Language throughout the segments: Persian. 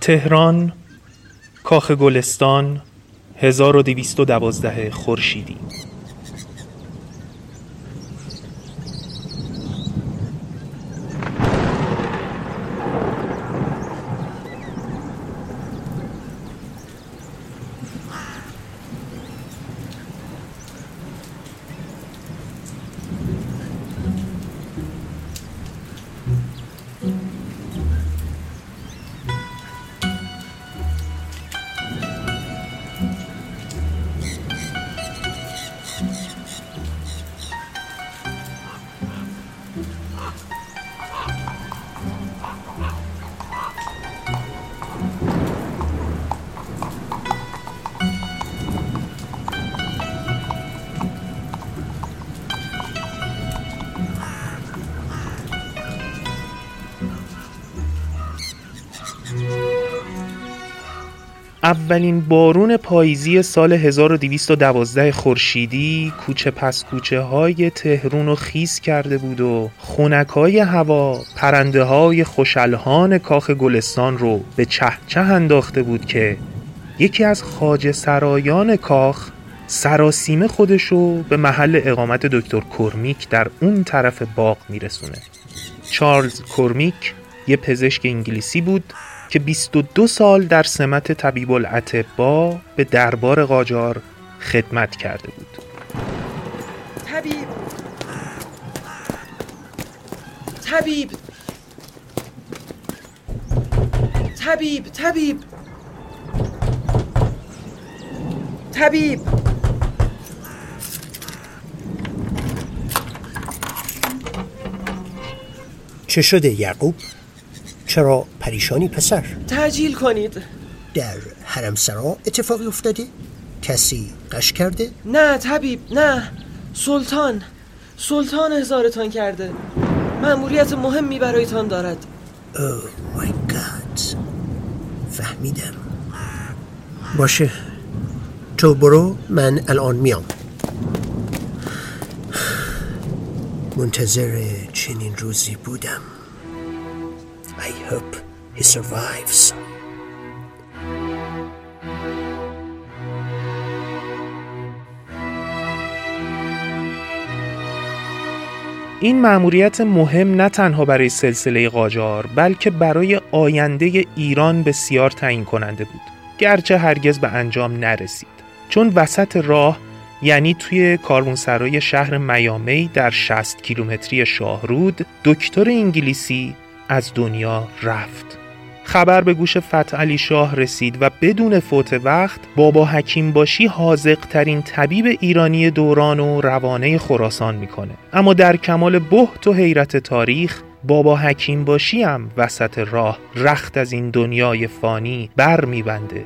تهران کاخ گلستان 1212 خورشیدی. اولین بارون پاییزی سال 1212 خورشیدی کوچه پس کوچه های تهرون رو خیس کرده بود و خونک های هوا پرنده های خوشلهان کاخ گلستان رو به چه چه انداخته بود که یکی از خاج سرایان کاخ سراسیمه خودشو به محل اقامت دکتر کرمیک در اون طرف باغ میرسونه. چارلز کرمیک یه پزشک انگلیسی بود که 22 سال در سمت طبیب العتبا به دربار قاجار خدمت کرده بود. طبیب. طبیب. طبیب طبیب. طبیب. چه شده یعقوب؟ چرا پریشانی پسر؟ تعجیل کنید. در حرم سرا اتفاقی افتاده؟ کسی قش کرده؟ نه طبیب نه. سلطان. سلطان هزارتان کرده. مأموریت مهمی برایتان دارد. اوه مای گاد فهمیدم. باشه. تو برو من الان میام. منتظر چنین روزی بودم. I hope he survives. این مأموریت مهم نه تنها برای سلسله قاجار بلکه برای آینده ایران بسیار تعیین کننده بود. گرچه هرگز به انجام نرسید. چون وسط راه یعنی توی کاروانسرای شهر میامی در 60 کیلومتری شاهرود دکتر انگلیسی از دنیا رفت. خبر به گوش فتح علی شاه رسید و بدون فوت وقت بابا حکیم باشی حاضق ترین طبیب ایرانی دوران و روانه خراسان می‌کنه. اما در کمال بحت و حیرت تاریخ بابا حکیم باشی هم وسط راه رخت از این دنیای فانی بر میبنده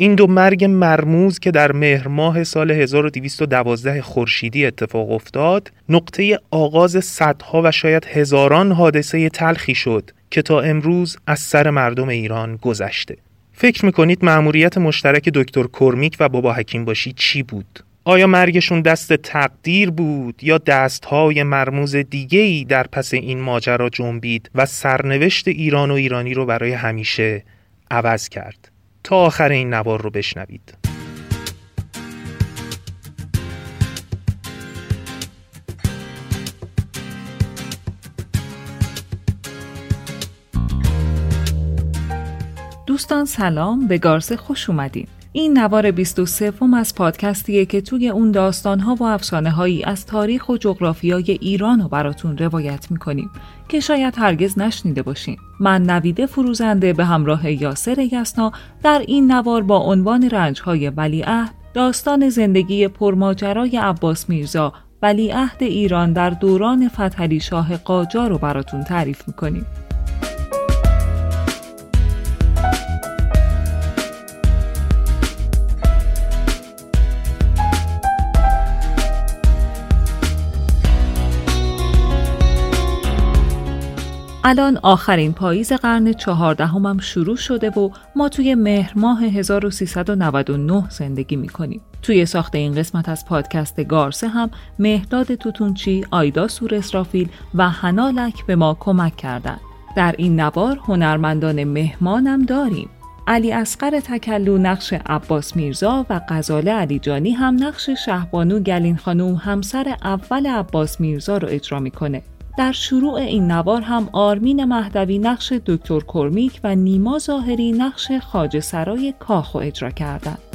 این دو مرگ مرموز که در مهر ماه سال 1212 خورشیدی اتفاق افتاد نقطه آغاز صدها و شاید هزاران حادثه تلخی شد که تا امروز از سر مردم ایران گذشته فکر می‌کنید مأموریت مشترک دکتر کرمیک و بابا حکیم باشی چی بود؟ آیا مرگشون دست تقدیر بود یا دستهای مرموز دیگهی در پس این ماجرا جنبید و سرنوشت ایران و ایرانی رو برای همیشه عوض کرد؟ تا آخر این نوار رو بشنوید. دوستان سلام به گارسه خوش اومدین. این نوار 23 از پادکستیه که توی اون داستانها و افسانه هایی از تاریخ و جغرافیای ایران رو براتون روایت می‌کنیم که شاید هرگز نشنیده باشین. من نویده فروزنده به همراه یاسر یسنا در این نوار با عنوان رنجهای ولیعهد داستان زندگی پرماجرای عباس میرزا ولیعهد ایران در دوران فتحعلی شاه قاجار رو براتون تعریف می‌کنیم. الان آخرین پاییز قرن هم شروع شده و ما توی مهر ماه 1399 زندگی می‌کنیم. توی ساخت این قسمت از پادکست گارسه هم مهداد توتونچی، آیدا سور اسرافیل و هنالک به ما کمک کردند. در این نوار هنرمندان مهمانم داریم. علی اسقر تکلو نقش عباس میرزا و غزاله علیجانی هم نقش شهبانو گلین خانوم همسر اول عباس میرزا رو اجرا می‌کنه. در شروع این نوار هم آرمین مهدوی نقش دکتر کرمیک و نیما ظاهری نقش خاج سرای کاخو اجرا کردند.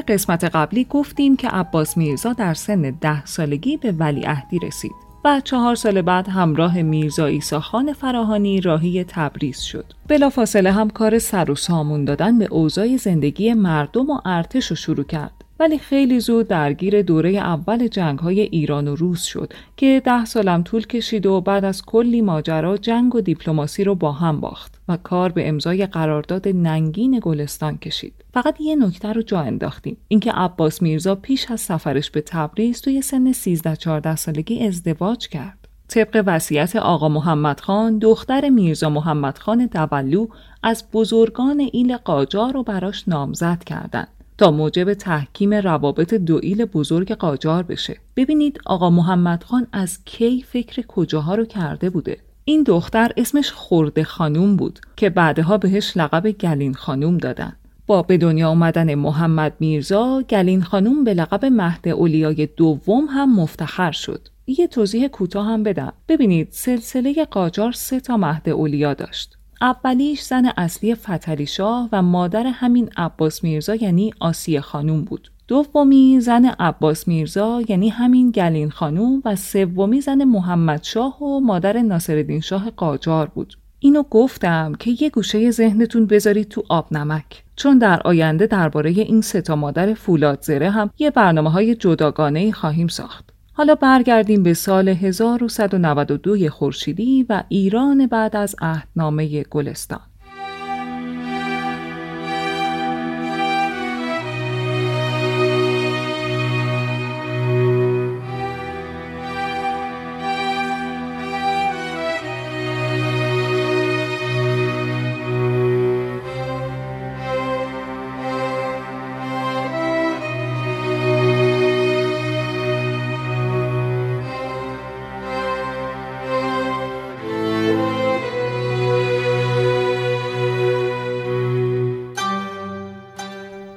قسمت قبلی گفتیم که عباس میرزا در سن ده سالگی به ولیعهدی رسید و چهار سال بعد همراه میرزا ایسا خان فراهانی راهی تبریز شد. بلافاصله هم کار سر و سامون دادن به اوضاع زندگی مردم و ارتش رو شروع کرد. ولی خیلی زود درگیر دوره اول جنگ های ایران و روس شد که ده سالم طول کشید و بعد از کلی ماجرا جنگ و دیپلماسی رو با هم باخت و کار به امضای قرارداد ننگین گلستان کشید. فقط یه نکته رو جا انداختیم اینکه عباس میرزا پیش از سفرش به تبریز توی سن 13 14 سالگی ازدواج کرد. طبق وصیت آقا محمد خان دختر میرزا محمد خان دولو از بزرگان ایل قاجار رو براش نامزد کردند تا موجب تحکیم روابط دو ایل بزرگ قاجار بشه. ببینید آقا محمد خان از کی فکر کجاها رو کرده بوده. این دختر اسمش خورده خانوم بود که بعدها بهش لقب گلین خانوم دادن. با به دنیا آمدن محمد میرزا گلین خانوم به لقب مهد اولیای دوم هم مفتخر شد. یه توضیح کوتاه هم بدم. ببینید سلسله قاجار سه تا مهد اولیا داشت. اولیش زن اصلی فتلی شاه و مادر همین عباس میرزا یعنی آسیه خانوم بود. دومی زن عباس میرزا یعنی همین گلین خانوم و سومی زن محمد شاه و مادر ناصرالدین شاه قاجار بود. اینو گفتم که یه گوشه ذهنتون بذارید تو آب نمک چون در آینده درباره این ستا مادر فولاد زره هم یه برنامه های جداگانه خواهیم ساخت. حالا برگردیم به سال 1192 خورشیدی و ایران بعد از عهدنامه گلستان.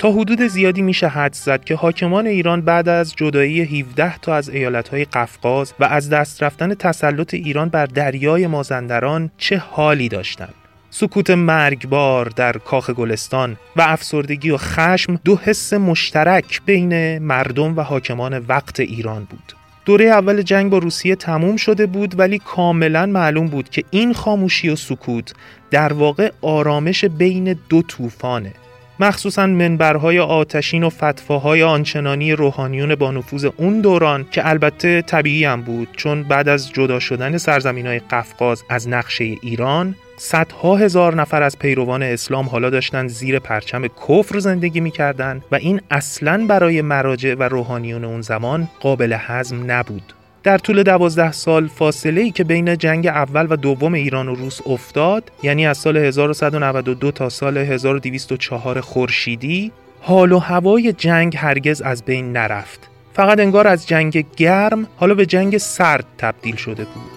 تا حدود زیادی میشه حد زد که حاکمان ایران بعد از جدایی 17 تا از ایالتهای قفقاز و از دست رفتن تسلط ایران بر دریای مازندران چه حالی داشتند. سکوت مرگبار در کاخ گلستان و افسردگی و خشم دو حس مشترک بین مردم و حاکمان وقت ایران بود. دوره اول جنگ با روسیه تموم شده بود ولی کاملا معلوم بود که این خاموشی و سکوت در واقع آرامش بین دو طوفانه مخصوصا منبرهای آتشین و فتواهای آنچنانی روحانیون با نفوذ اون دوران که البته طبیعی هم بود چون بعد از جدا شدن سرزمین های قفقاز از نقشه ایران صدها هزار نفر از پیروان اسلام حالا داشتن زیر پرچم کفر زندگی می‌کردند و این اصلا برای مراجع و روحانیون اون زمان قابل هضم نبود. در طول دوازده سال فاصله ای که بین جنگ اول و دوم ایران و روس افتاد یعنی از سال 1192 تا سال 1204 خورشیدی حال و هوای جنگ هرگز از بین نرفت. فقط انگار از جنگ گرم حالا به جنگ سرد تبدیل شده بود.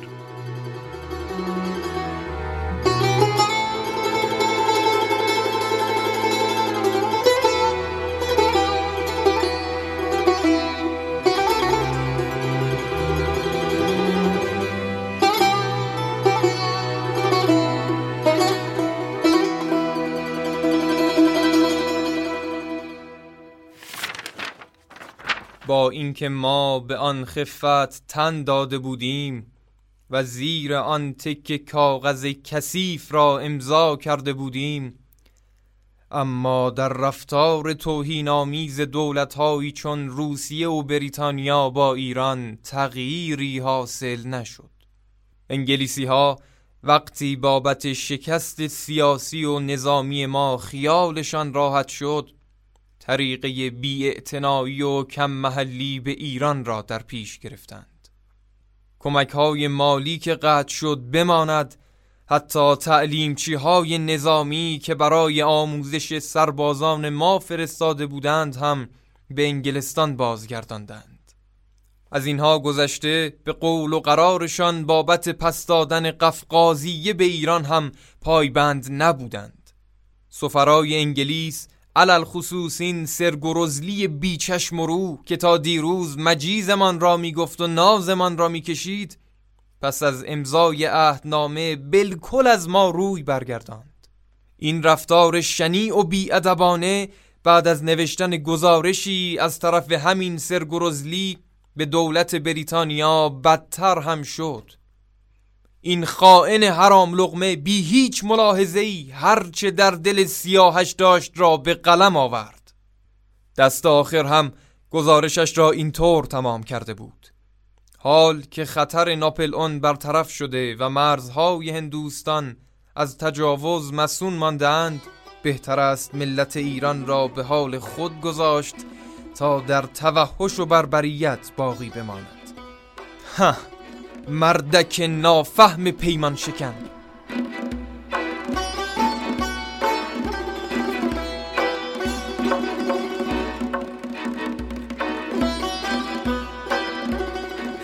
با اینکه ما به آن خفت تن داده بودیم و زیر آن تک کاغذ کثیف را امضا کرده بودیم اما در رفتار توهین آمیز دولتهایی چون روسیه و بریتانیا با ایران تغییری حاصل نشد. انگلیسی ها وقتی بابت شکست سیاسی و نظامی ما خیالشان راحت شد طریقه بی و کم محلی به ایران را در پیش گرفتند. کمک های مالی که قطع شد بماند حتی تعلیمچی های نظامی که برای آموزش سربازان ما فرستاده بودند هم به انگلستان بازگرداندند. از اینها گذشته به قول و قرارشان بابت پس دادن قفقازیه به ایران هم پایبند نبودند. سفرای انگلیس علل خصوص این سرگرزلی بیچشم رو که تا دیروز مجیزمان را می‌گفت و نازمان را می‌کشید پس از امضای عهدنامه بالکل از ما روی برگرداند. این رفتار شنی و بیادبانه بعد از نوشتن گزارشی از طرف همین سرگرزلی به دولت بریتانیا بدتر هم شد. این خائن حرام لغمه بی هیچ ملاحظه ای هرچه در دل سیاهش داشت را به قلم آورد. دست آخر هم گزارشش را اینطور تمام کرده بود. حال که خطر ناپل اون برطرف شده و مرزهای هندوستان از تجاوز مسون ماندهاند بهتر است ملت ایران را به حال خود گذاشت تا در توحش و بربریت باقی بماند. ها مردک نافهم پیمان شکن.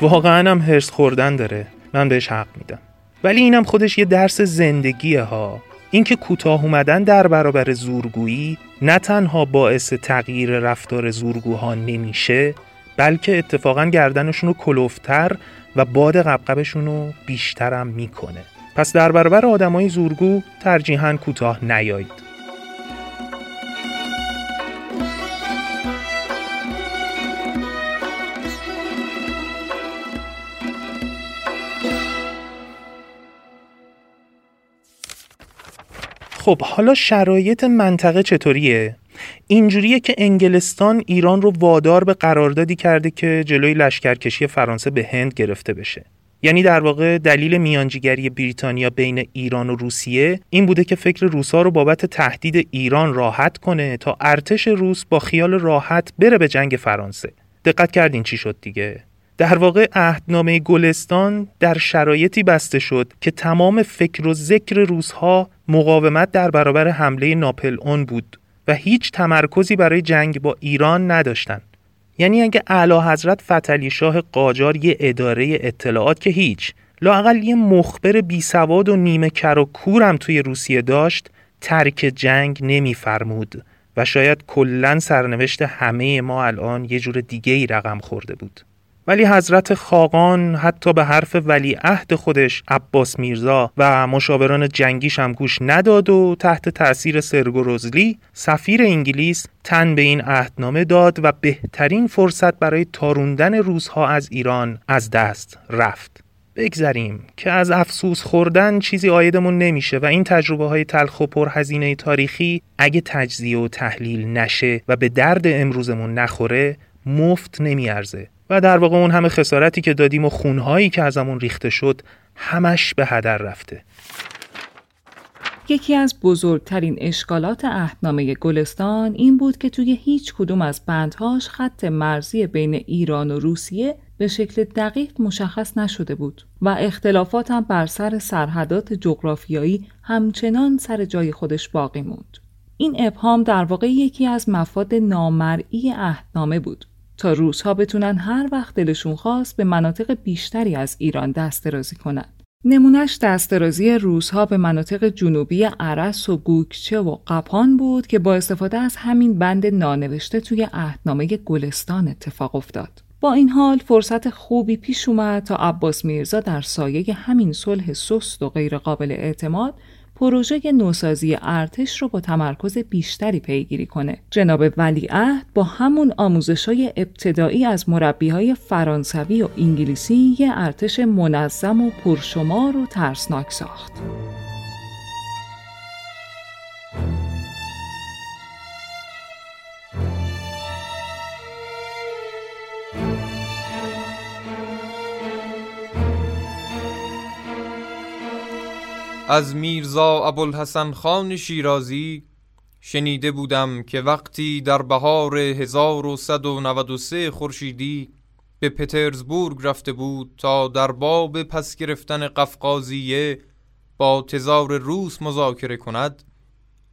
واقعا هم هرس خوردن داره. من بهش حق میدم. ولی اینم خودش یه درس زندگیه ها. اینکه کوتاه اومدن در برابر زورگویی نه تنها باعث تغییر رفتار زورگوها نمیشه بلکه اتفاقا گردنشون رو کلوفتر و باد قبقبشون رو بیشترم می‌کنه پس در برابر آدمای زورگو ترجیحاً کوتاه نیایید خب حالا شرایط منطقه چطوریه؟ اینجوریه که انگلستان ایران رو وادار به قراردادی کرده که جلوی لشکرکشی فرانسه به هند گرفته بشه. یعنی در واقع دلیل میانجیگری بریتانیا بین ایران و روسیه این بوده که فکر روسا رو بابت تهدید ایران راحت کنه تا ارتش روس با خیال راحت بره به جنگ فرانسه. دقت کردین چی شد دیگه؟ در واقع عهدنامه گلستان در شرایطی بسته شد که تمام فکر و ذکر روزها مقاومت در برابر حمله ناپل اون بود و هیچ تمرکزی برای جنگ با ایران نداشتند. یعنی اگه اعلی حضرت فتلی شاه قاجار یه اداره اطلاعات که هیچ لاقل یه مخبر بی سواد و نیمه کر و کورم توی روسیه داشت ترک جنگ نمیفرمود و شاید کلا سرنوشت همه ما الان یه جور دیگه ای رقم خورده بود. ولی حضرت خاقان حتی به حرف ولی عهد خودش عباس میرزا و مشاوران جنگیش هم گوش نداد و تحت تأثیر سرگروزلی سفیر انگلیس تن به این عهدنامه داد و بهترین فرصت برای تاروندن روزها از ایران از دست رفت. بگذریم که از افسوس خوردن چیزی آیدمون نمیشه و این تجربه های تلخ و پرهزینه تاریخی اگه تجزیه و تحلیل نشه و به درد امروزمون نخوره مفت نمیارزه. و در واقع اون همه خسارتی که دادیم و خونهایی که ازمون ریخته شد همش به هدر رفته یکی از بزرگترین اشکالات عهدنامه گلستان این بود که توی هیچ کدوم از بندهاش خط مرزی بین ایران و روسیه به شکل دقیق مشخص نشده بود و اختلافات هم بر سر سرحدات جغرافیایی همچنان سر جای خودش باقی موند. این ابهام در واقع یکی از مفاد نامرئی عهدنامه بود تا روزها بتونن هر وقت دلشون خواست به مناطق بیشتری از ایران دست درازی کنند. نمونش دسترازی روزها به مناطق جنوبی عرس و گوکچه و قپان بود که با استفاده از همین بند نانوشته توی عهدنامه گلستان اتفاق افتاد. با این حال فرصت خوبی پیش اومد تا عباس میرزا در سایه همین صلح سست و غیرقابل اعتماد پروژه نوسازی ارتش رو با تمرکز بیشتری پیگیری کنه. جناب ولیعهد با همون آموزش های ابتدایی از مربی های فرانسوی و انگلیسی یه ارتش منظم و پرشمار و ترسناک ساخت. از میرزا ابوالحسن خان شیرازی شنیده بودم که وقتی در بهار 1193 خورشیدی به پترزبورگ رفته بود تا در باب پس گرفتن قفقازیه با تزار روس مذاکره کند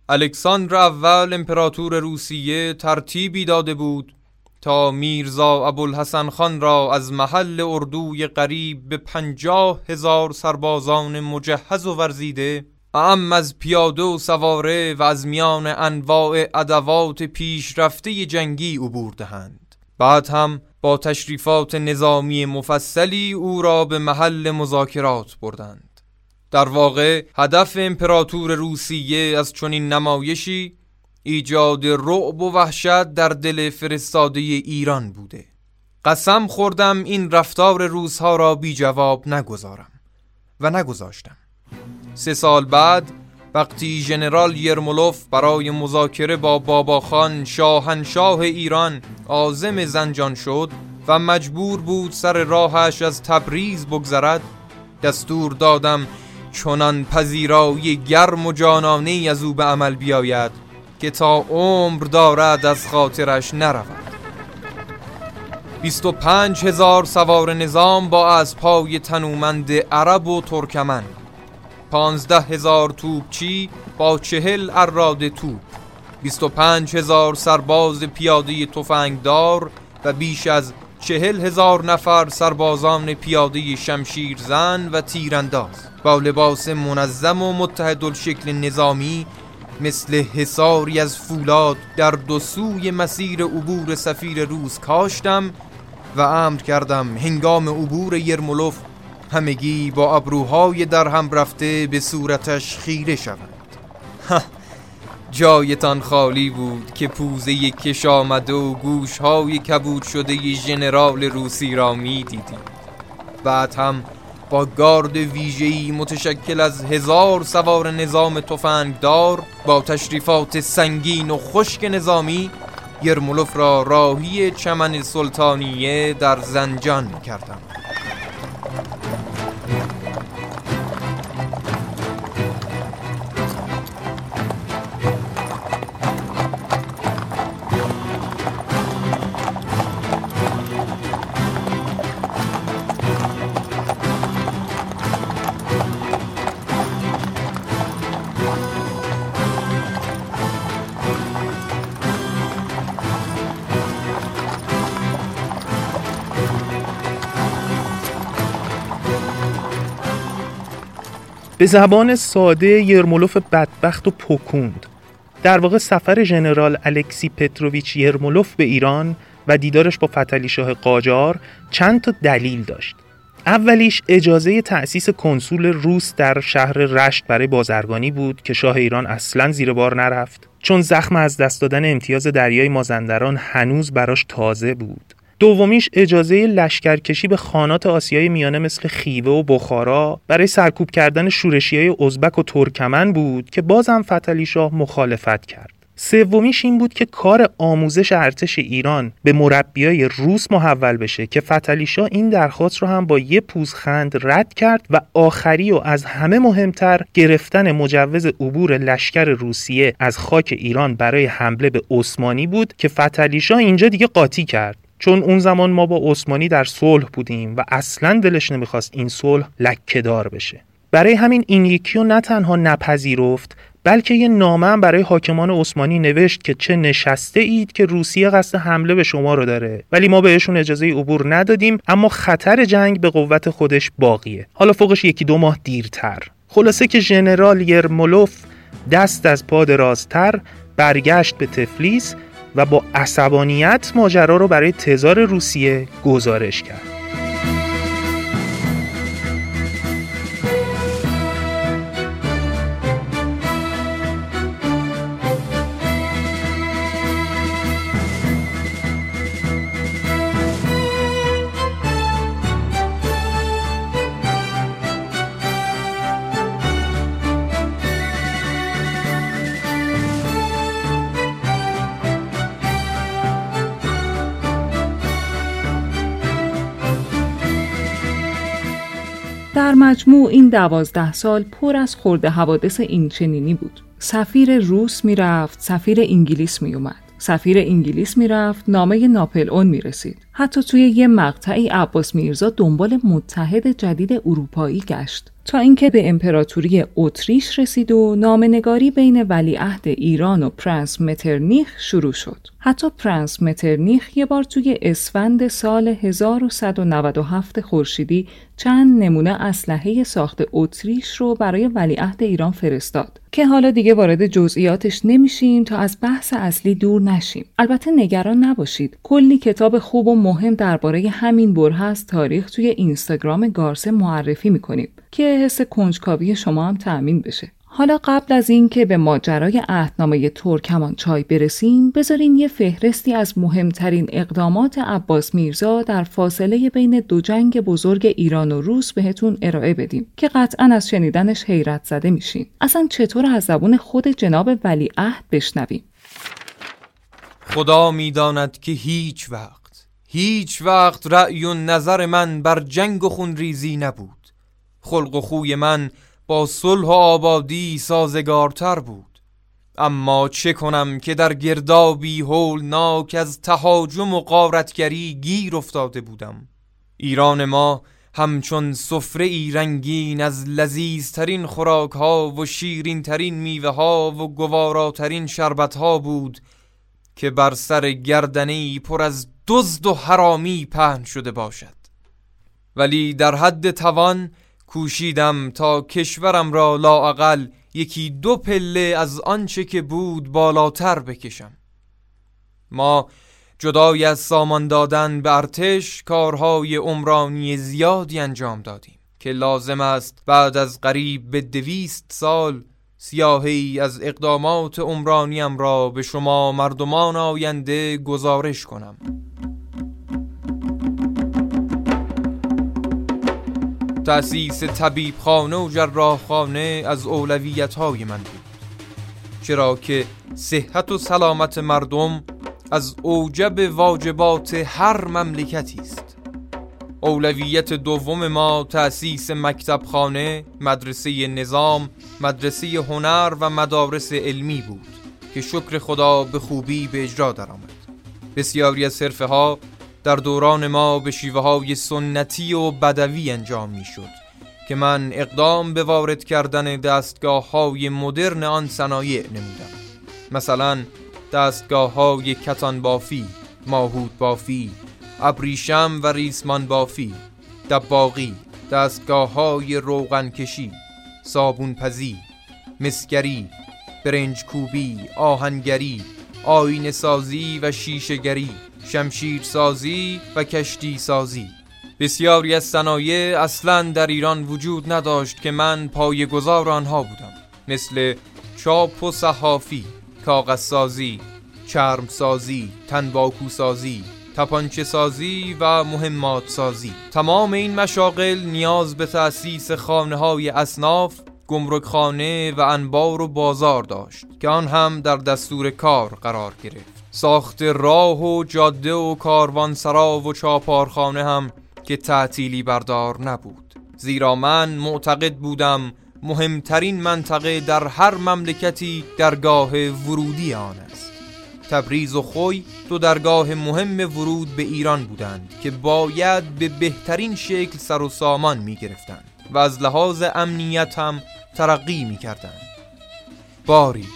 الکساندر اول امپراتور روسیه ترتیبی داده بود تا میرزا ابوالحسن خان را از محل اردوی قریب به پنجاه هزار سربازان مجهز و ورزیده اعم از پیاده و سواره و از میان انواع ادوات پیشرفته جنگی عبور دهند. بعد هم با تشریفات نظامی مفصلی او را به محل مذاکرات بردند. در واقع هدف امپراتور روسیه از چنین نمایشی ایجاد رعب و وحشت در دل فرستاده ایران بوده. قسم خوردم این رفتار روزها را بی جواب نگذارم و نگذاشتم. سه سال بعد وقتی ژنرال یرمولوف برای مذاکره با باباخان شاهنشاه ایران عازم زنجان شد و مجبور بود سر راهش از تبریز بگذرد دستور دادم چنان پذیرایی گرم و جانانه از او به عمل بیاید که تا عمر دارد از خاطرش نرود. بیست و پنج هزار سوار نظام با از پای تنومند عرب و ترکمن. پانزده هزار توپچی با چهل اراد توپ. بیست و پنج هزار سرباز پیاده تفنگدار و بیش از چهل هزار نفر سربازان پیاده شمشیرزن و تیرانداز. با لباس منظم و متحد شکل نظامی مثل حساری از فولاد در دو سوی مسیر عبور سفیر روز کاشتم و امر کردم هنگام عبور یرمولوف همگی با ابروهای در هم رفته به صورتش خیره شوند. جایتان خالی بود که پوزه کش آمده و گوشهای کبود شده ژنرال روسی را می دیدید بعد هم با گارد ویژه‌ای متشکل از هزار سوار نظام تفنگدار با تشریفات سنگین و خشک نظامی یرمولوف را راهی چمن سلطانیه در زنجان کردم. به زبان ساده یرمولوف بدبخت و پکوند. در واقع سفر ژنرال الکسی پتروویچ یرمولوف به ایران و دیدارش با فتلی شاه قاجار چند تا دلیل داشت. اولیش اجازه تأسیس کنسول روس در شهر رشت برای بازرگانی بود که شاه ایران اصلا زیر بار نرفت چون زخم از دست دادن امتیاز دریای مازندران هنوز براش تازه بود. دومیش اجازه لشکرکشی به خانات آسیای میانه مثل خیوه و بخارا برای سرکوب کردن شورشی های ازبک و ترکمن بود که بازم فتلی شاه مخالفت کرد. سومیش این بود که کار آموزش ارتش ایران به مربیای روس محول بشه که فتلی شاه این درخواست رو هم با یه پوزخند رد کرد و آخری و از همه مهمتر گرفتن مجوز عبور لشکر روسیه از خاک ایران برای حمله به عثمانی بود که فتلی شاه اینجا دیگه قاطی کرد چون اون زمان ما با عثمانی در صلح بودیم و اصلا دلش نمی‌خواست این صلح لکهدار بشه. برای همین این یکی رو نه تنها نپذیرفت بلکه یه نامه هم برای حاکمان عثمانی نوشت که چه نشسته اید که روسیه قصد حمله به شما رو داره. ولی ما بهشون اجازه عبور ندادیم اما خطر جنگ به قوت خودش باقیه. حالا فوقش یکی دو ماه دیرتر. خلاصه که ژنرال یرمولوف دست از پا درازتر برگشت به تفلیس و با عصبانیت ماجرا رو برای تزار روسیه گزارش کرد. در مجموع این دوازده سال پر از خرده حوادث اینچنینی بود. سفیر روس می‌رفت، سفیر انگلیس میومد. سفیر انگلیس می‌رفت نامه ناپلئون می‌رسید حتی توی یه مقطعی عباس میرزا دنبال متحد جدید اروپایی گشت تا اینکه به امپراتوری اتریش رسید و نامه‌نگاری بین ولیعهد ایران و پرنس مترنیخ شروع شد. حتی پرنس مترنیخ یه بار توی اسفند سال 1197 خورشیدی چند نمونه اسلحه ساخت اتریش رو برای ولیعهد ایران فرستاد که حالا دیگه وارد جزئیاتش نمیشیم تا از بحث اصلی دور نشیم. البته نگران نباشید. کلی کتاب خوب و مهم درباره همین بره از تاریخ توی اینستاگرام گارسه معرفی می‌کنیم که حس کنجکاوی شما هم تأمین بشه. حالا قبل از اینکه به ماجرای عهدنامه ترکمان چای برسیم بذارین یه فهرستی از مهمترین اقدامات عباس میرزا در فاصله بین دو جنگ بزرگ ایران و روس بهتون ارائه بدیم که قطعا از شنیدنش حیرت زده میشین اصلا چطور از زبون خود جناب ولی عهد بشنویم خدا می‌داند که هیچ وقت هیچ وقت رأی و نظر من بر جنگ و خونریزی نبود. خلق و خوی من با صلح و آبادی سازگارتر بود. اما چه کنم که در گردابی هولناک از تهاجم و قارتگری گیر افتاده بودم. ایران ما همچون سفره ای رنگین از لذیذترین خوراک ها و شیرین ترین میوه ها و گواراترین شربت ها بود که بر سر گردنی پر از دزد و حرامی پهن شده باشد. ولی در حد توان کوشیدم تا کشورم را لاعقل یکی دو پله از آنچه که بود بالاتر بکشم. ما جدای از سامان دادن به ارتش کارهای عمرانی زیادی انجام دادیم که لازم است بعد از قریب به دویست سال سیاهی از اقدامات عمرانیم را به شما مردمان آینده گزارش کنم. تأسیس خانه و خانه از اولویت های من بود چرا که صحت و سلامت مردم از اوجب واجبات هر مملکتی است. اولویت دوم ما تأسیس خانه، مدرسه نظام، مدرسه هنر و مدارس علمی بود که شکر خدا به خوبی به اجرا درآمد. بسیاری از صرفه ها در دوران ما به شیوه های سنتی و بدوی انجام می شد که من اقدام به وارد کردن دستگاه های مدرن آن صنایع نمودم مثلا دستگاه های کتان بافی، ماهود بافی، ابریشم و ریسمان بافی، دباغی، دستگاه های روغن کشی، صابون پزی، مسگری، برنج کوبی، آهنگری، آین سازی و شیشگری شمشیر سازی و کشتی سازی بسیاری از صنایع اصلا در ایران وجود نداشت که من پای گذار آنها بودم. مثل چاپ و صحافی، کاغذ سازی، چرم سازی، تنباکو سازی، تپانچه سازی و مهمات سازی تمام این مشاغل نیاز به تأسیس خانه های اصناف گمرکخانه و انبار و بازار داشت که آن هم در دستور کار قرار گرفت. ساخت راه و جاده و کاروانسرا و چاپارخانه هم که تعطیلی بردار نبود. زیرا من معتقد بودم مهمترین منطقه در هر مملکتی درگاه ورودی آن است. تبریز و خوی دو درگاه مهم ورود به ایران بودند که باید به بهترین شکل سر و سامان می گرفتند و از لحاظ امنیت هم ترقی می کردند باری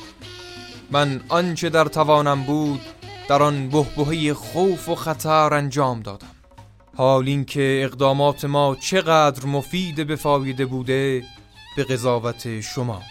من آنچه در توانم بود در آن بهبهه خوف و خطر انجام دادم. حال اینکه اقدامات ما چقدر مفید به فایده بوده به قضاوت شما.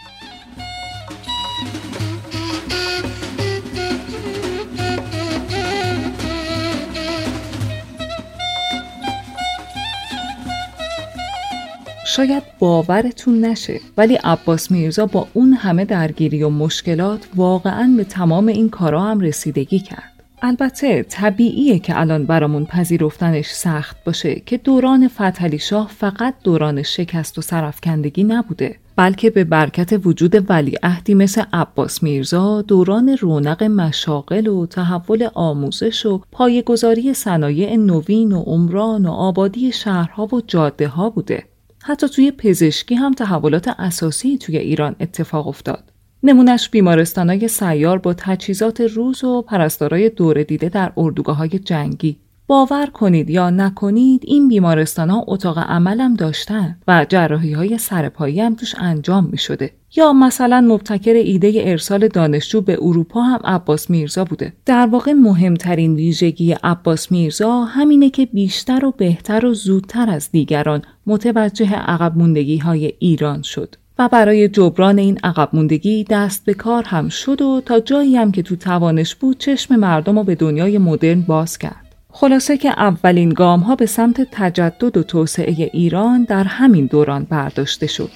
شاید باورتون نشه ولی عباس میرزا با اون همه درگیری و مشکلات واقعا به تمام این کارا هم رسیدگی کرد. البته طبیعیه که الان برامون پذیرفتنش سخت باشه که دوران فتحعلی شاه فقط دوران شکست و سرفکندگی نبوده بلکه به برکت وجود ولیعهدی مثل عباس میرزا دوران رونق مشاغل و تحول آموزش و پایگذاری صنایع نوین و عمران و آبادی شهرها و جاده ها بوده. حتی توی پزشکی هم تحولات اساسی توی ایران اتفاق افتاد. نمونش بیمارستانهای سیار با تجهیزات روز و پرستارای دور دیده در اردوگاه های جنگی باور کنید یا نکنید این بیمارستان ها اتاق عملم داشتن و جراحی های سرپایی هم توش انجام می شده. یا مثلا مبتکر ایده ارسال دانشجو به اروپا هم عباس میرزا بوده. در واقع مهمترین ویژگی عباس میرزا همینه که بیشتر و بهتر و زودتر از دیگران متوجه عقب موندگی های ایران شد. و برای جبران این عقب موندگی دست به کار هم شد و تا جایی هم که تو توانش بود چشم مردم رو به دنیای مدرن باز کرد. خلاصه که اولین گام ها به سمت تجدد و توسعه ایران در همین دوران برداشته شد.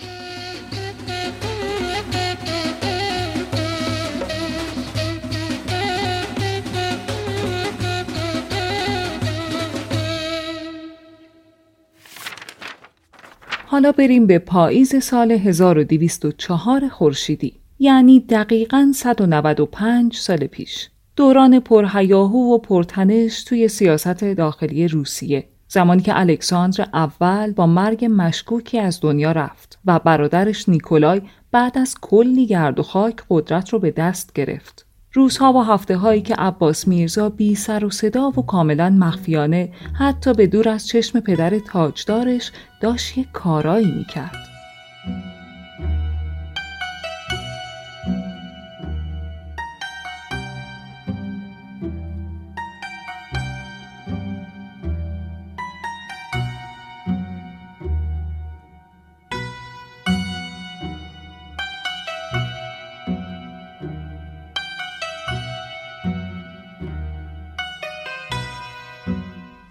حالا بریم به پاییز سال 1204 خورشیدی یعنی دقیقا 195 سال پیش دوران پرهیاهو و پرتنش توی سیاست داخلی روسیه زمانی که الکساندر اول با مرگ مشکوکی از دنیا رفت و برادرش نیکولای بعد از کلی گرد و خاک قدرت رو به دست گرفت. روزها و هفته هایی که عباس میرزا بی سر و صدا و کاملا مخفیانه حتی به دور از چشم پدر تاجدارش داشت یک کارایی می‌کرد.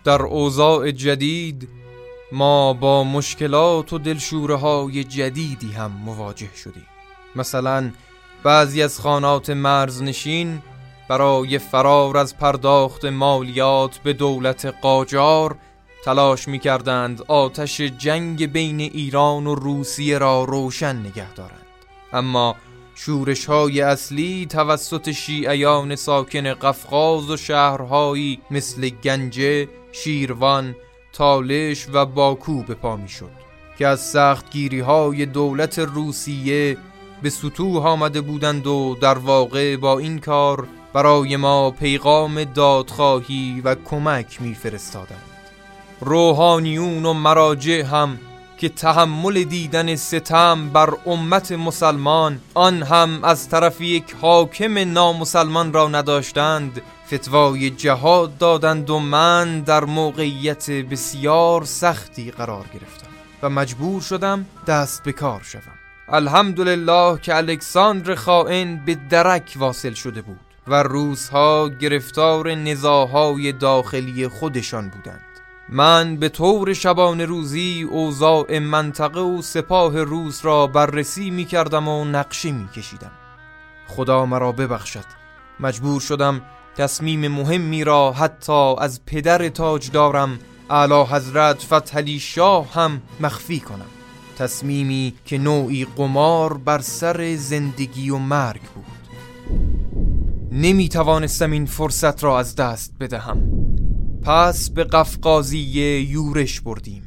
در اوضاع جدید ما با مشکلات و دلشوره های جدیدی هم مواجه شدیم. مثلا بعضی از خانات مرزنشین برای فرار از پرداخت مالیات به دولت قاجار تلاش می کردند آتش جنگ بین ایران و روسیه را روشن نگه دارند. اما شورش های اصلی توسط شیعیان ساکن قفقاز و شهرهایی مثل گنجه، شیروان، تالش و باکو به پا می شد که از سختگیری های دولت روسیه به سطوح آمده بودند و در واقع با این کار برای ما پیغام دادخواهی و کمک میفرستادند. روحانیون و مراجع هم که تحمل دیدن ستم بر امت مسلمان آن هم از طرف یک حاکم نامسلمان را نداشتند فتوای جهاد دادند و من در موقعیت بسیار سختی قرار گرفتم و مجبور شدم دست به کار شوم. الحمدلله که الکساندر خائن به درک واصل شده بود و روزها گرفتار نزاهای داخلی خودشان بودند. من به طور شبان روزی اوضاع منطقه و سپاه روس را بررسی می کردم و نقشه می کشیدم. خدا مرا ببخشد. مجبور شدم تصمیم مهمی را حتی از پدر تاج دارم اعلی حضرت فتحلی شاه هم مخفی کنم. تصمیمی که نوعی قمار بر سر زندگی و مرگ بود. نمی توانستم این فرصت را از دست بدهم. پس به قفقازی یورش بردیم.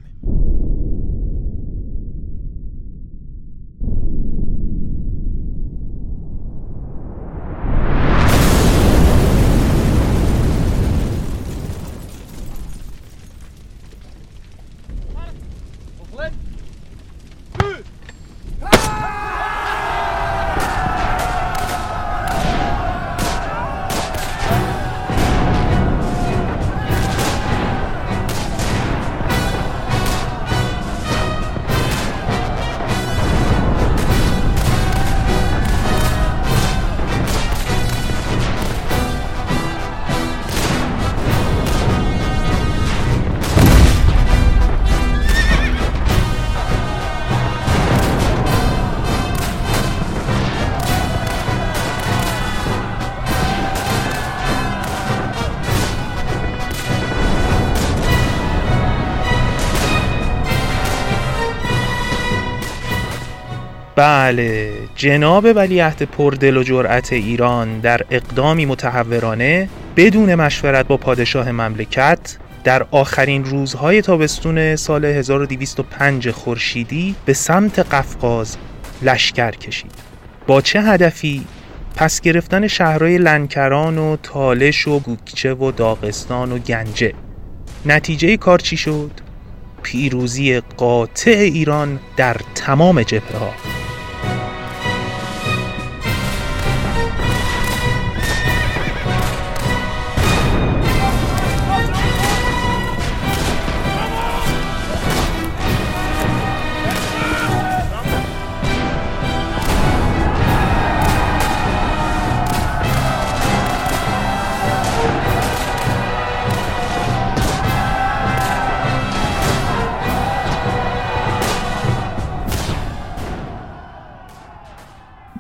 بله. جناب ولیعهد پردل و جرأت ایران در اقدامی متحورانه بدون مشورت با پادشاه مملکت در آخرین روزهای تابستون سال 1205 خورشیدی به سمت قفقاز لشکر کشید. با چه هدفی؟ پس گرفتن شهرهای لنکران و تالش و گوکچه و داغستان و گنجه. نتیجه کار چی شد؟ پیروزی قاطع ایران در تمام جبهه ها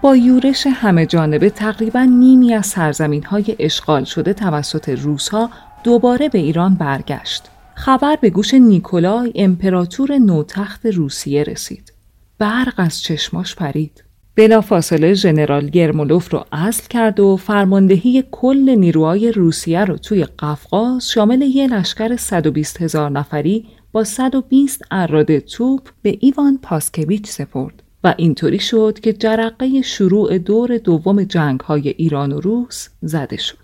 با یورش همه جانبه تقریبا نیمی از سرزمین های اشغال شده توسط روسها دوباره به ایران برگشت. خبر به گوش نیکولای امپراتور نوتخت روسیه رسید. برق از چشماش پرید. بلافاصله ژنرال گرمولوف رو اصل کرد و فرماندهی کل نیروهای روسیه رو توی قفقاز شامل یه لشکر 120 هزار نفری با 120 اراده توپ به ایوان پاسکویچ سپرد. و اینطوری شد که جرقه شروع دور دوم جنگ های ایران و روس زده شد.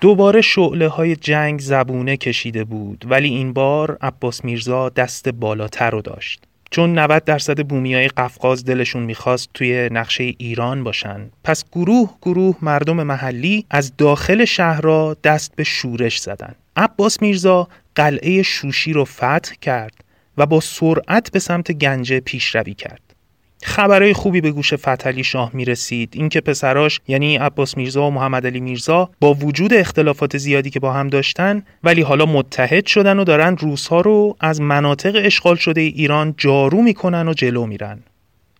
دوباره شعله های جنگ زبونه کشیده بود ولی این بار عباس میرزا دست بالاتر رو داشت. چون 90 درصد بومیای قفقاز دلشون می‌خواست توی نقشه ایران باشن پس گروه گروه مردم محلی از داخل شهرها دست به شورش زدن عباس میرزا قلعه شوشی رو فتح کرد و با سرعت به سمت گنجه پیشروی کرد. خبرهای خوبی به گوش فتلی شاه می رسید اینکه پسراش یعنی عباس میرزا و محمد علی میرزا با وجود اختلافات زیادی که با هم داشتن ولی حالا متحد شدن و دارن روسها رو از مناطق اشغال شده ایران جارو می‌کنن و جلو میرن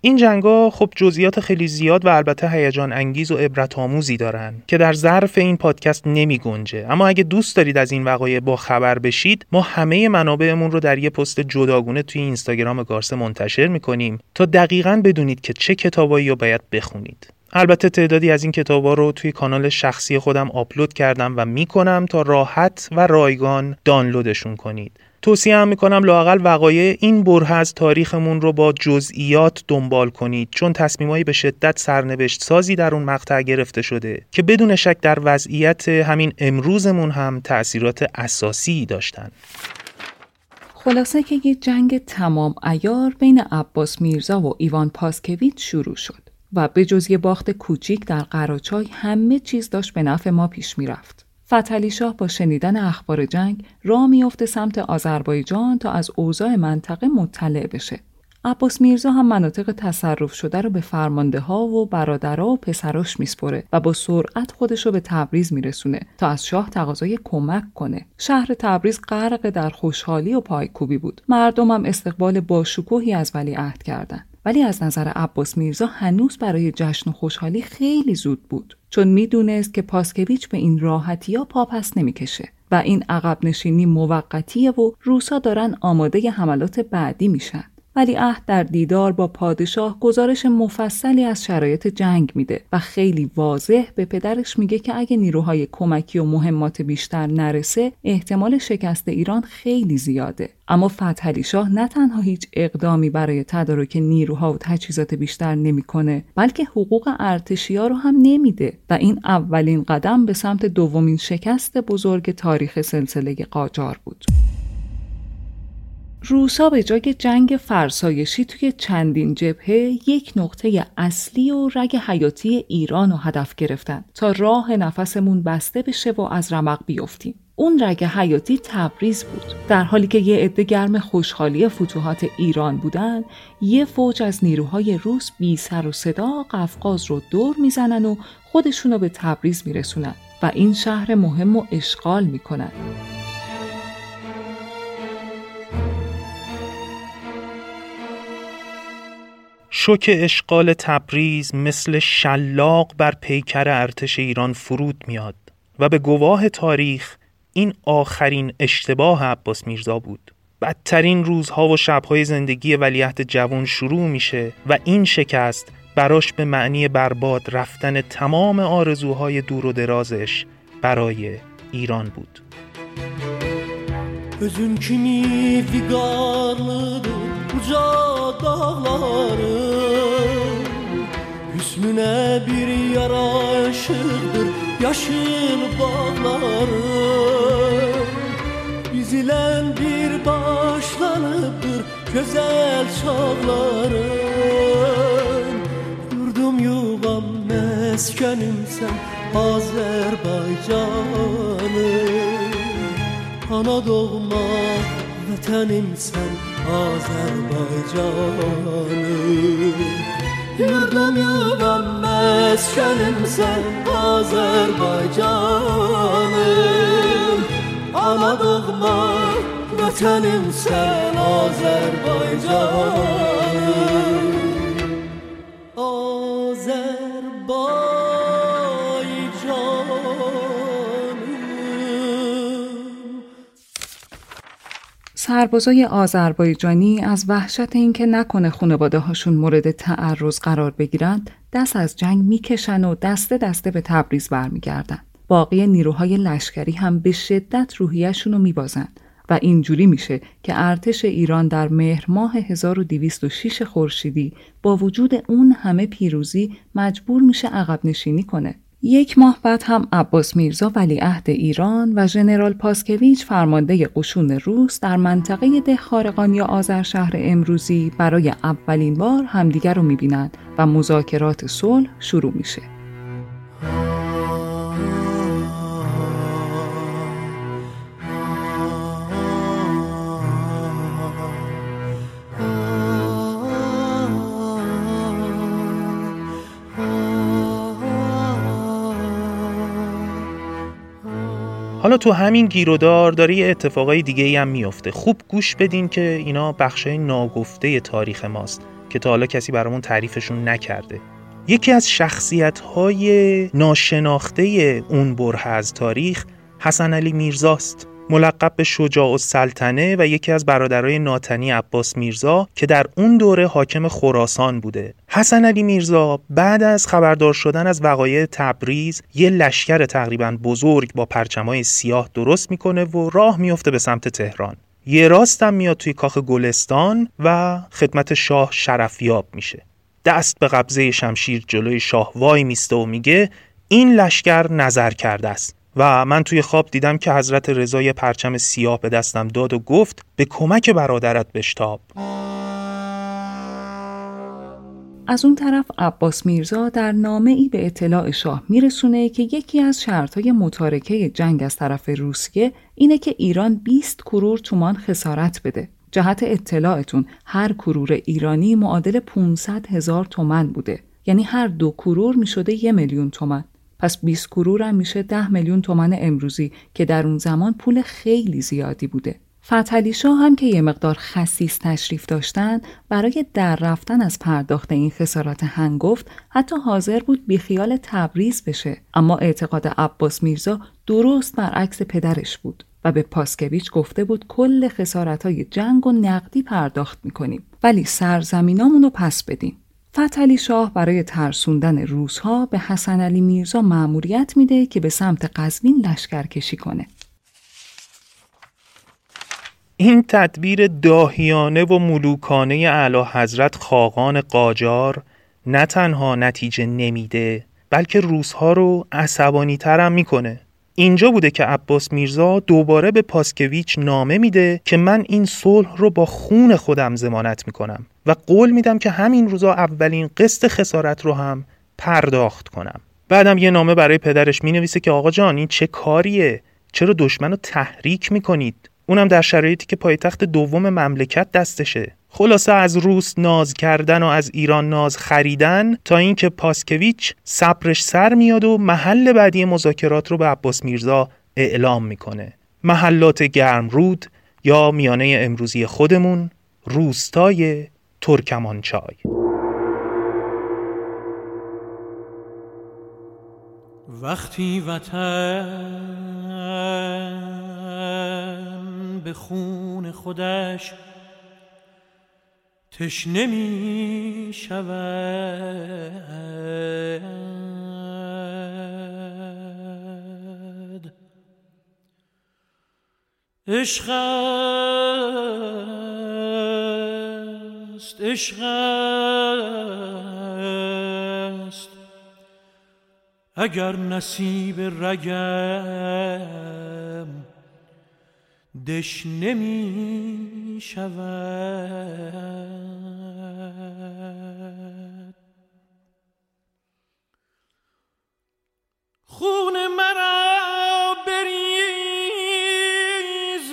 این جنگا خب جزئیات خیلی زیاد و البته هیجان انگیز و عبرت آموزی دارن که در ظرف این پادکست نمی گنجه. اما اگه دوست دارید از این وقایع با خبر بشید ما همه منابعمون رو در یه پست جداگونه توی اینستاگرام گارسه منتشر می‌کنیم تا دقیقا بدونید که چه کتابایی رو باید بخونید. البته تعدادی از این کتابا رو توی کانال شخصی خودم آپلود کردم و می‌کنم تا راحت و رایگان دانلودشون کنید. توصیه هم می‌کنم لاقل وقایع این بره از تاریخمون رو با جزئیات دنبال کنید چون تصمیمایی به شدت سرنوشت سازی در اون مقطع گرفته شده که بدون شک در وضعیت همین امروزمون هم تأثیرات اساسی داشتن خلاصه که یه جنگ تمام ایار بین عباس میرزا و ایوان پاسکویچ شروع شد و به جز یه باخت کوچیک در قراچای همه چیز داشت به نفع ما پیش می‌رفت. فتلی شاه با شنیدن اخبار جنگ را میافته سمت آذربایجان تا از اوضاع منطقه مطلع بشه. عباس میرزا هم مناطق تصرف شده رو به فرمانده ها و برادرها و پسراش میسپره و با سرعت خودش رو به تبریز میرسونه تا از شاه تقاضای کمک کنه. شهر تبریز غرق در خوشحالی و پایکوبی بود. مردم هم استقبال باشکوهی از ولیعهد کردند. ولی از نظر عباس میرزا هنوز برای جشن و خوشحالی خیلی زود بود. چون می‌دونست که پاسکویچ به این راحتی ها پاپس نمی‌کشه و این عقب نشینی موقتیه و روسا دارن آماده حملات بعدی میشن. ولی عهد در دیدار با پادشاه گزارش مفصلی از شرایط جنگ میده و خیلی واضح به پدرش میگه که اگه نیروهای کمکی و مهمات بیشتر نرسه احتمال شکست ایران خیلی زیاده. اما فتحعلی شاه نه تنها هیچ اقدامی برای تدارک نیروها و تجهیزات بیشتر نمی‌کنه بلکه حقوق ارتشیا رو هم نمیده و این اولین قدم به سمت دومین شکست بزرگ تاریخ سلسله قاجار بود. روسا به جای جنگ فرسایشی توی چندین جبهه یک نقطه اصلی و رگ حیاتی ایران رو هدف گرفتن تا راه نفسمون بسته بشه و از رمق بیفتیم. اون رگ حیاتی تبریز بود در حالی که یه عده گرم خوشحالی فتوحات ایران بودن یه فوج از نیروهای روس بی سر و صدا قفقاز رو دور می‌زنن و خودشونو به تبریز میرسونن و این شهر مهم و اشغال می‌کنن شوک اشغال تبریز مثل شلاق بر پیکر ارتش ایران فرود میاد و به گواه تاریخ این آخرین اشتباه عباس میرزا بود. بدترین روزها و شبهای زندگی ولیعهد جوان شروع میشه و این شکست براش به معنی برباد رفتن تمام آرزوهای دور و درازش برای ایران بود. Özün kimi figarlıdır uca dağların Hüsnüne bir yaraşırdır yaşıl bağların Bizilen bir başlanıptır güzel çağların. Yurdum yuvam meskenim sen Azerbaycanım. Ana doğma vatanım sen Azerbaycanım Yurdum yuvam meskenim sen Azerbaycanım Ana doğma vatanım sen Azerbaycanım Azerbaycanım سربازای آذربایجانی از وحشت اینکه نکنه خانواده هاشون مورد تعرض قرار بگیرند دست از جنگ می‌کشن و دسته دسته به تبریز برمیگردن. باقی نیروهای لشکری هم به شدت روحیهشون رو میبازن و اینجوری میشه که ارتش ایران در مهر ماه 1206 خورشیدی با وجود اون همه پیروزی مجبور میشه عقب نشینی کنه. یک ماه بعد هم عباس میرزا ولیعهد ایران و ژنرال پاسکویچ فرمانده قشون روس در منطقه ده خارقان یا آذر شهر امروزی برای اولین بار همدیگر رو می‌بینند و مذاکرات صلح شروع میشه. حالا تو همین گیرودار داره یه اتفاقای دیگه ای هم میفته خوب گوش بدین که اینا بخشای ناگفته تاریخ ماست که تا حالا کسی برامون تعریفشون نکرده. یکی از شخصیت های ناشناخته اون بره از تاریخ حسن علی میرزاست. ملقب به شجاع السلطنه و یکی از برادرای ناتنی عباس میرزا که در اون دوره حاکم خراسان بوده. حسن علی میرزا بعد از خبردار شدن از وقایع تبریز یه لشکر تقریبا بزرگ با پرچمای سیاه درست می‌کنه و راه میفته به سمت تهران. یه راستم میاد توی کاخ گلستان و خدمت شاه شرفیاب میشه. دست به قبضه شمشیر جلوی شاه وای میسته و میگه این لشکر نظر کرده است. و من توی خواب دیدم که حضرت رضا پرچم سیاه به دستم داد و گفت به کمک برادرت بشتاب از اون طرف عباس میرزا در نامه ای به اطلاع شاه میرسونه که یکی از شرطهای متارکه جنگ از طرف روسیه اینه که ایران 20 کرور تومان خسارت بده. جهت اطلاعتون هر کرور ایرانی معادل 500 هزار تومن بوده. یعنی هر دو کرور می شده یه میلیون تومن. پس 20 کرور هم میشه 10 میلیون تومن امروزی که در اون زمان پول خیلی زیادی بوده. فتحعلی شاه هم که یه مقدار خصیص تشریف داشتن برای در رفتن از پرداخت این خسارات هنگفت حتی حاضر بود بیخیال تبریز بشه. اما اعتقاد عباس میرزا درست برعکس پدرش بود و به پاسکویچ گفته بود کل خسارت های جنگ و نقدی پرداخت می‌کنیم. ولی سرزمینامون رو پس بدیم فتحعلی شاه برای ترسوندن روزها به حسن علی میرزا مأموریت میده که به سمت قزوین لشکر کشی کنه. این تدبیر داهیانه و ملوکانه اعلی حضرت خاقان قاجار نه تنها نتیجه نمیده بلکه روزها رو عصبانی ترم می‌کنه. اینجا بوده که عباس میرزا دوباره به پاسکویچ نامه میده که من این صلح رو با خون خودم زمانت می‌کنم و قول میدم که همین روزا اولین قسط خسارت رو هم پرداخت کنم. بعدم یه نامه برای پدرش می‌نویسه که آقا جان این چه کاریه؟ چرا دشمن رو تحریک می‌کنید؟ اونم در شرایطی که پایتخت دوم مملکت دستشه. خلاصه از روس ناز کردن و از ایران ناز خریدن تا اینکه پاسکویچ صبرش سر میاد و محل بعدی مذاکرات رو به عباس میرزا اعلام می‌کنه. محلات گرمرود یا میانه امروزی خودمون روستای ترکمانچای. وقتی وطن به خون خودش تشنه می شود عشق است عشق است. اگر نصیب رگم دش نمی شود. خون مرا بریز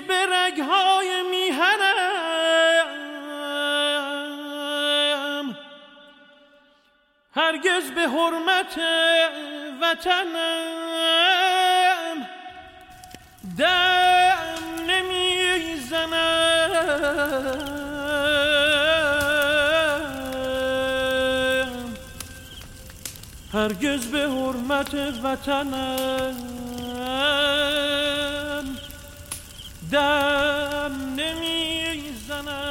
به رگهای میهنم. هرگز به حرمت وطنم دم نمی‌زنم. هرگز به حرمت وطنم دم نمی‌زنم.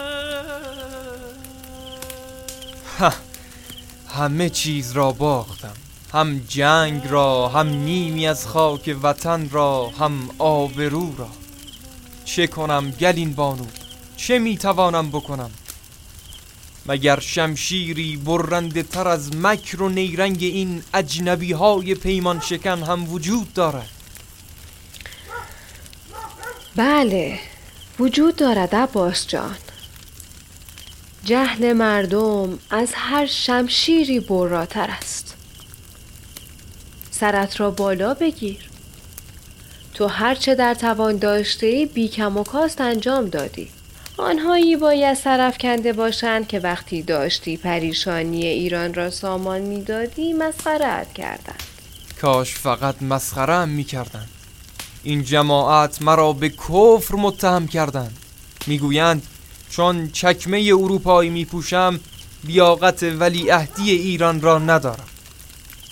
همه چیز را باختم. هم جنگ را هم نیمی از خاک وطن را هم آبرو را. چه کنم گلین بانو؟ چه می‌توانم بکنم؟ مگر شمشیری برنده تر از مکر و نیرنگ این اجنبی های پیمان شکن هم وجود دارد؟ بله وجود دارد عباس جان. جهل مردم از هر شمشیری براتر است. سرت را بالا بگیر. تو هرچه در توان داشته بی کم و کاست انجام دادی. آنهایی باید سرفکنده باشند که وقتی داشتی پریشانی ایران را سامان می‌دادی مسخرت کردند. کاش فقط مسخره می کردند این جماعت مرا به کفر متهم کردند. می‌گویند چون چکمه اروپایی می پوشم لیاقت ولیعهدی ایران را ندارم.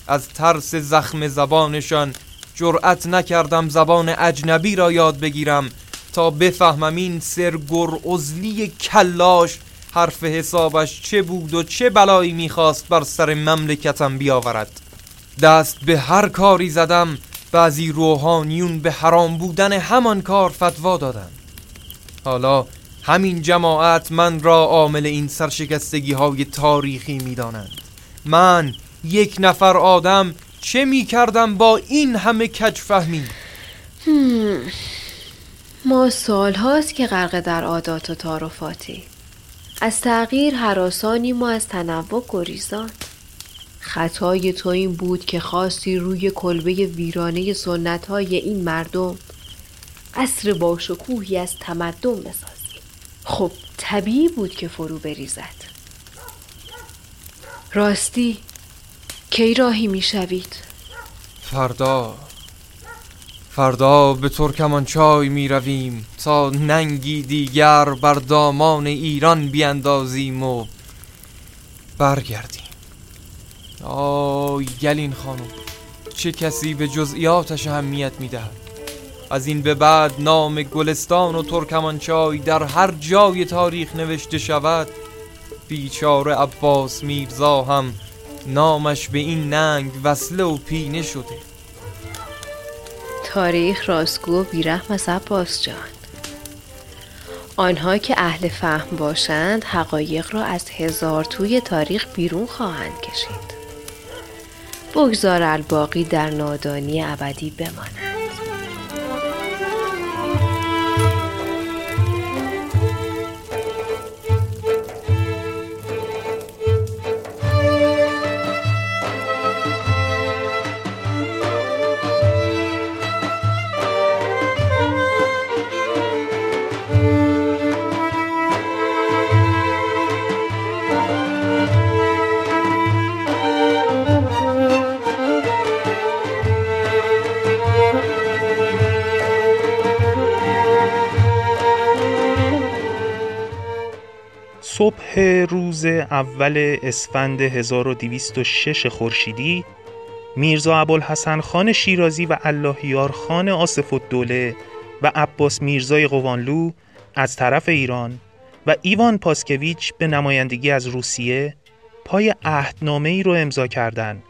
از ترس زخم زبانشان جرأت نکردم زبان اجنبی را یاد بگیرم. تا بفهمم این سرگر ازلی کلاش حرف حسابش چه بود و چه بلایی می‌خواست بر سر مملکتم بیاورد. دست به هر کاری زدم بعضی روحانیون به حرام بودن همان کار فتوا دادن. حالا همین جماعت من را عامل این سرشکستگی های تاریخی می‌دانند. من یک نفر آدم چه می کردم با این همه کج فهمی؟ ما سال هاست که غرق در عادات و تعارفاتی. از تغییر حراسانیم و از تنوع گریزان. خطای تو این بود که خواستی روی کلبه ویرانه سنت های این مردم عصر باشکوهی از تمدن بسازی. خب طبیعی بود که فرو بریزد. راستی کی راهی می‌شوید؟ فردا. فردا به ترکمانچای می رویم تا ننگی دیگر بر دامان ایران بیاندازیم و برگردیم. آی گلین خانم چه کسی به جزئیاتش اهمیت می دهد از این به بعد نام گلستان و ترکمانچای در هر جای تاریخ نوشته شود. بیچاره عباس میرزا هم نامش به این ننگ وصله و پینه شده. تاریخ راستگو و بیرحم از عباس جان. آنها که اهل فهم باشند حقایق را از هزار توی تاریخ بیرون خواهند کشید. بگذار الباقی در نادانی ابدی بماند صبح روز اول اسفند 1206 خورشیدی میرزا ابوالحسن خان شیرازی و اللهیار خان آصف الدوله و عباس میرزای قوانلو از طرف ایران و ایوان پاسکویچ به نمایندگی از روسیه پای عهدنامه ای رو امضا کردند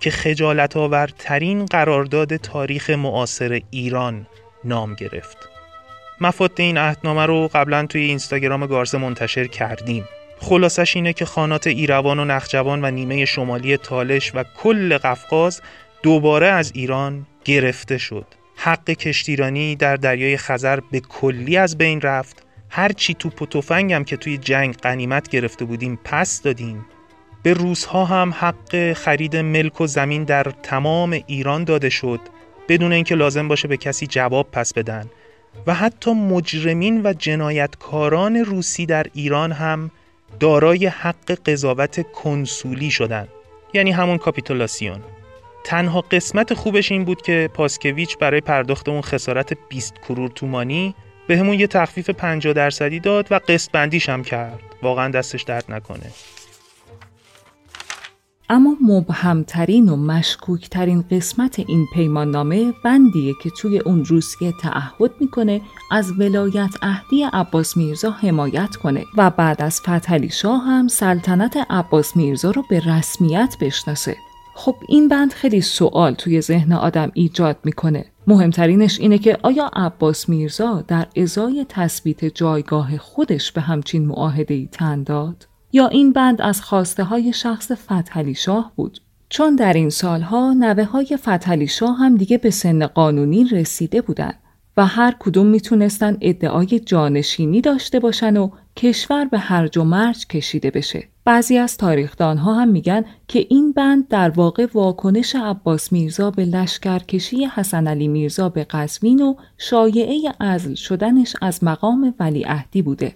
که خجالت آورترین قرارداد تاریخ معاصر ایران نام گرفت. مفاد این عهدنامه رو قبلا توی اینستاگرام گارزه منتشر کردیم. خلاصش اینه که خانات ایروان و نخجوان و نیمه شمالی تالش و کل قفقاز دوباره از ایران گرفته شد. حق کشتیرانی در دریای خزر به کلی از بین رفت. هر چی توپ و تفنگم که توی جنگ قنیمت گرفته بودیم پس دادیم. به روزها هم حق خرید ملک و زمین در تمام ایران داده شد. بدون اینکه لازم باشه به کسی جواب پس بدن. و حتی مجرمین و جنایتکاران روسی در ایران هم دارای حق قضاوت کنسولی شدن یعنی همون کاپیتولاسیون. تنها قسمت خوبش این بود که پاسکویچ برای پرداخت اون خسارت 20 کرور تومانی به همون یه تخفیف 50 درصدی داد و قسط بندیش هم کرد. واقعا دستش درد نکنه. اما مبهمترین و مشکوکترین قسمت این پیمان نامه بندیه که توی اون روسیه تعهد می‌کنه از ولایت اهدی عباس میرزا حمایت کنه و بعد از فتحعلی شاه هم سلطنت عباس میرزا رو به رسمیت بشناسه خب این بند خیلی سوال توی ذهن آدم ایجاد می‌کنه مهمترینش اینه که آیا عباس میرزا در ازای تثبیت جایگاه خودش به همچین معاهده ای داد؟ یا این بند از خواسته های شخص فتحعلی شاه بود؟ چون در این سالها نوه های فتحعلی شاه هم دیگه به سن قانونی رسیده بودن و هر کدوم می‌تونستن ادعای جانشینی داشته باشن و کشور به هرج و مرج کشیده بشه. بعضی از تاریخدانها هم میگن که این بند در واقع واکنش عباس میرزا به لشکرکشی حسن علی میرزا به قزوین و شایعه ازل شدنش از مقام ولیعهدی بوده.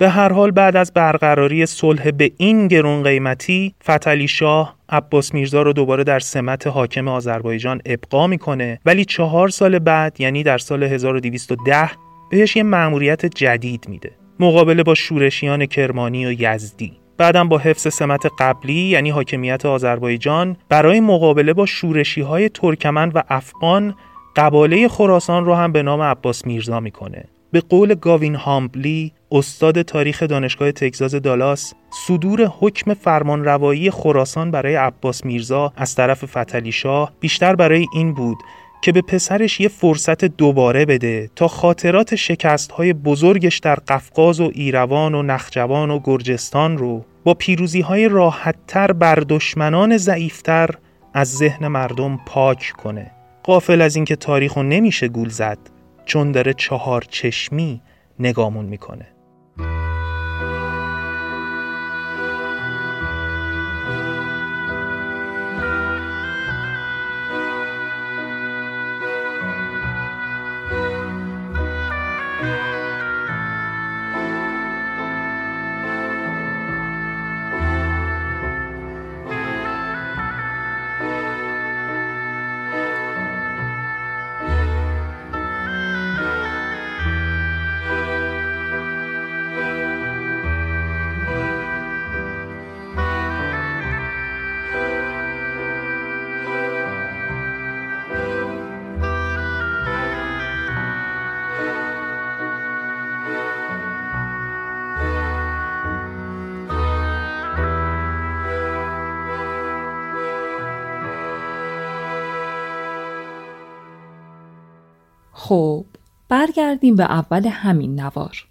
به هر حال بعد از برقراری صلح به این گرون قیمتی فتلی شاه عباس میرزا رو دوباره در سمت حاکم آذربایجان ابقا می‌کنه. ولی چهار سال بعد یعنی در سال 1210 بهش یه مأموریت جدید میده. مقابله با شورشیان کرمانی و یزدی. بعدم با حفظ سمت قبلی یعنی حاکمیت آذربایجان برای مقابله با شورشی های ترکمن و افغان قباله خراسان رو هم به نام عباس میرزا می‌کنه. به قول گاوین هامبلی استاد تاریخ دانشگاه تگزاس دالاس صدور حکم فرمانروایی خراسان برای عباس میرزا از طرف فتلی شاه بیشتر برای این بود که به پسرش یه فرصت دوباره بده تا خاطرات شکست های بزرگش در قفقاز و ایروان و نخجوان و گرجستان رو با پیروزی های راحتتر بر دشمنان ضعیفتر از ذهن مردم پاک کنه. قافل از اینکه تاریخ رو نمیشه گول زد چون داره چهار چشمی نگامون می‌کنه. خب برگردیم به اول همین نوار.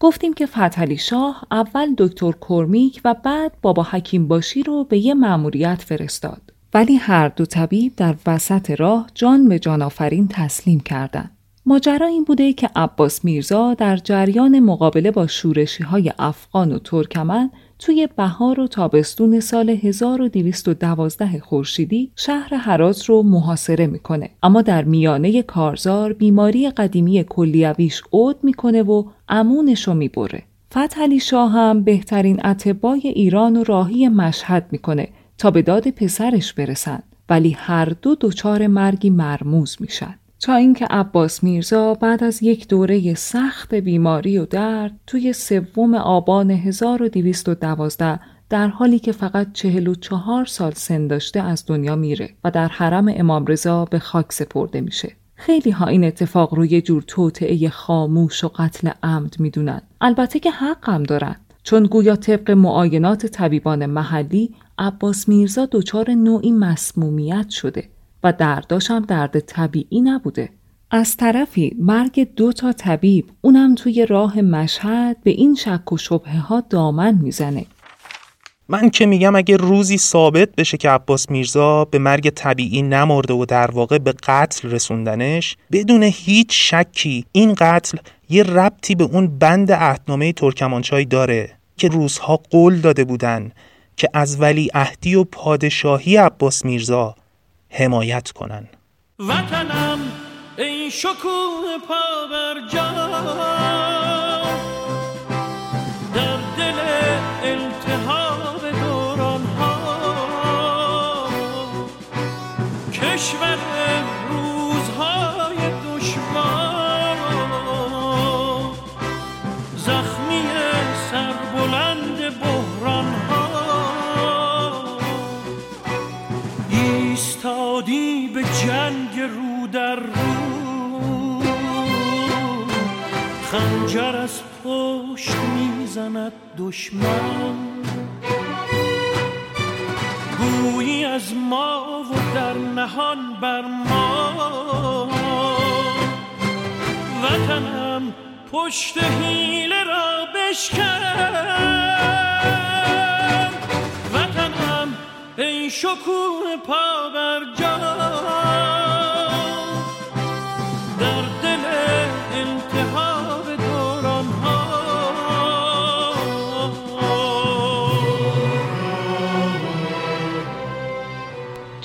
گفتیم که فتحعلی شاه اول دکتر کرمیک و بعد بابا حکیم باشی رو به یه مأموریت فرستاد. ولی هر دو طبیب در وسط راه جان به جان آفرین تسلیم کردند. ماجرا این بوده که عباس میرزا در جریان مقابله با شورشی های افغان و ترکمن توی بهار و تابستون سال 1212 خورشیدی شهر حراز رو محاصره می‌کنه. اما در میانه کارزار بیماری قدیمی کلیویش عود می‌کنه و امونش رو می‌بره فتحعلی شاه هم بهترین اتبای ایران و راهی مشهد می‌کنه تا به داد پسرش برسن. ولی هر دو دچار مرگی مرموز میشن. تا اینکه عباس میرزا بعد از یک دوره سخت بیماری و درد توی سوم آبان 1212 در حالی که فقط 44 سال سن داشته از دنیا میره و در حرم امام رضا به خاک سپرده میشه. خیلی ها این اتفاق رو یه جور توطعه خاموش و قتل عمد می‌دونن. البته که حق هم دارن. چون گویا طبق معاینات طبیبان محلی عباس میرزا دچار نوعی مسمومیت شده و درداش هم درد طبیعی نبوده. از طرفی مرگ دو تا طبیب اونم توی راه مشهد به این شک و شبهه ها دامن می‌زنه. من که میگم اگه روزی ثابت بشه که عباس میرزا به مرگ طبیعی نمرده و در واقع به قتل رسوندنش بدون هیچ شکی این قتل یه ربطی به اون بند عهدنامه ترکمانچای داره که روزها قول داده بودن که از ولی عهدی و پادشاهی عباس میرزا حمایت کنن. وطنم ای شکوه پا بر جا در دل التهاب دوران ها کشور جنگ رو در رو. خنجر از پشت می‌زند دشمن. گویی از ما و در نهان بر ما. وطنم پشت حیله را بشکن. وطنم ای شکوه پا بر جا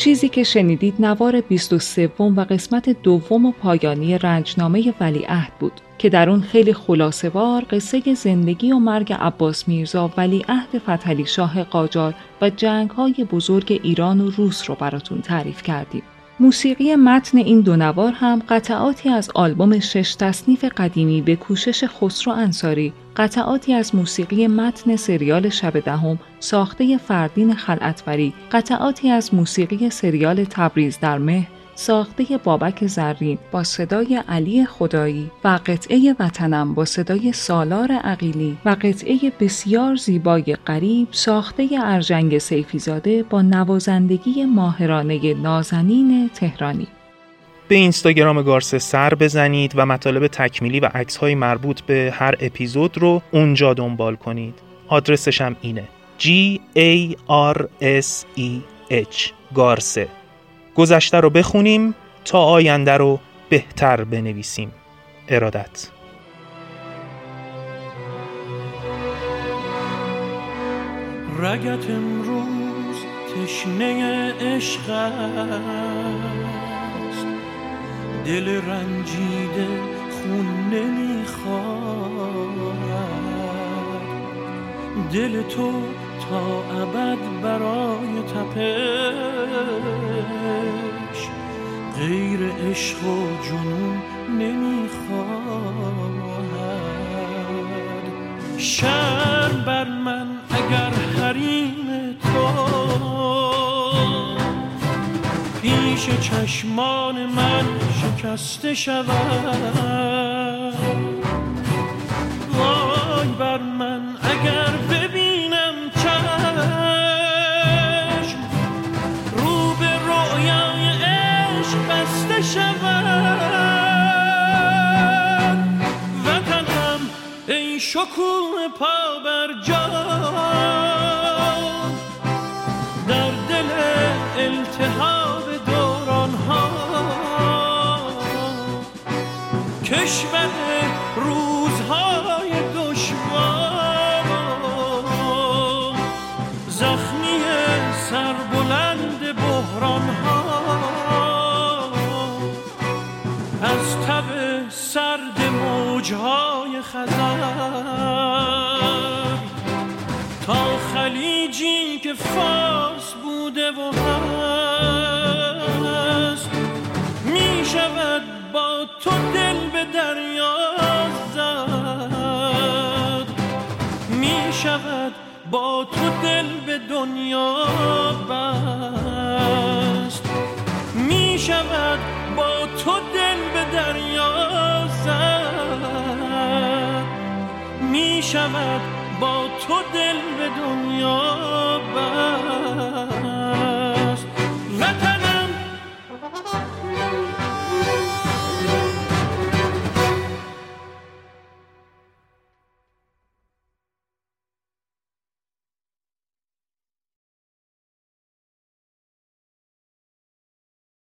چیزی که شنیدید نوار 23 و قسمت دوم و پایانی رنجنامه ولیعهد بود که در اون خیلی خلاصه‌وار قصه زندگی و مرگ عباس میرزا ولیعهد فتحعلی شاه قاجار و جنگ‌های بزرگ ایران و روس رو براتون تعریف کردیم. موسیقی متن این دو نوار هم قطعاتی از آلبوم شش تصنیف قدیمی به کوشش خسرو انصاری، قطعاتی از موسیقی متن سریال شب دهم ساخته فردین خلعتوری، قطعاتی از موسیقی سریال تبریز در مه ساخته بابک زرین با صدای علی خدایی و قطعه وطنم با صدای سالار عقیلی و قطعه بسیار زیبای قریب ساخته ارجنگ سیفیزاده با نوازندگی ماهرانه نازنین تهرانی. به اینستاگرام گارسه سر بزنید و مطالب تکمیلی و عکس های مربوط به هر اپیزود رو اونجا دنبال کنید. آدرسش هم اینه. G A R S E H گارسه گذشته رو بخونیم تا آینده رو بهتر بنویسیم. ارادت رگت امروز تشنه عشق دل رنجیده خون نمی‌خواد. دل تو تا ابد برای تپش. غیر عشق و جنون نمی‌خواهد شرم بر من اگر حریم تو. پیش چشمان من شکسته شود. کشور روزهای دشوار زخمی سربلند بحران ها از تب سرد موجهای خزر. تا خلیجی که فارس دریا زد. می شود با تو دل به دنیا بست. می شود با تو دل به دریا زد. می شود با تو دل به دنیا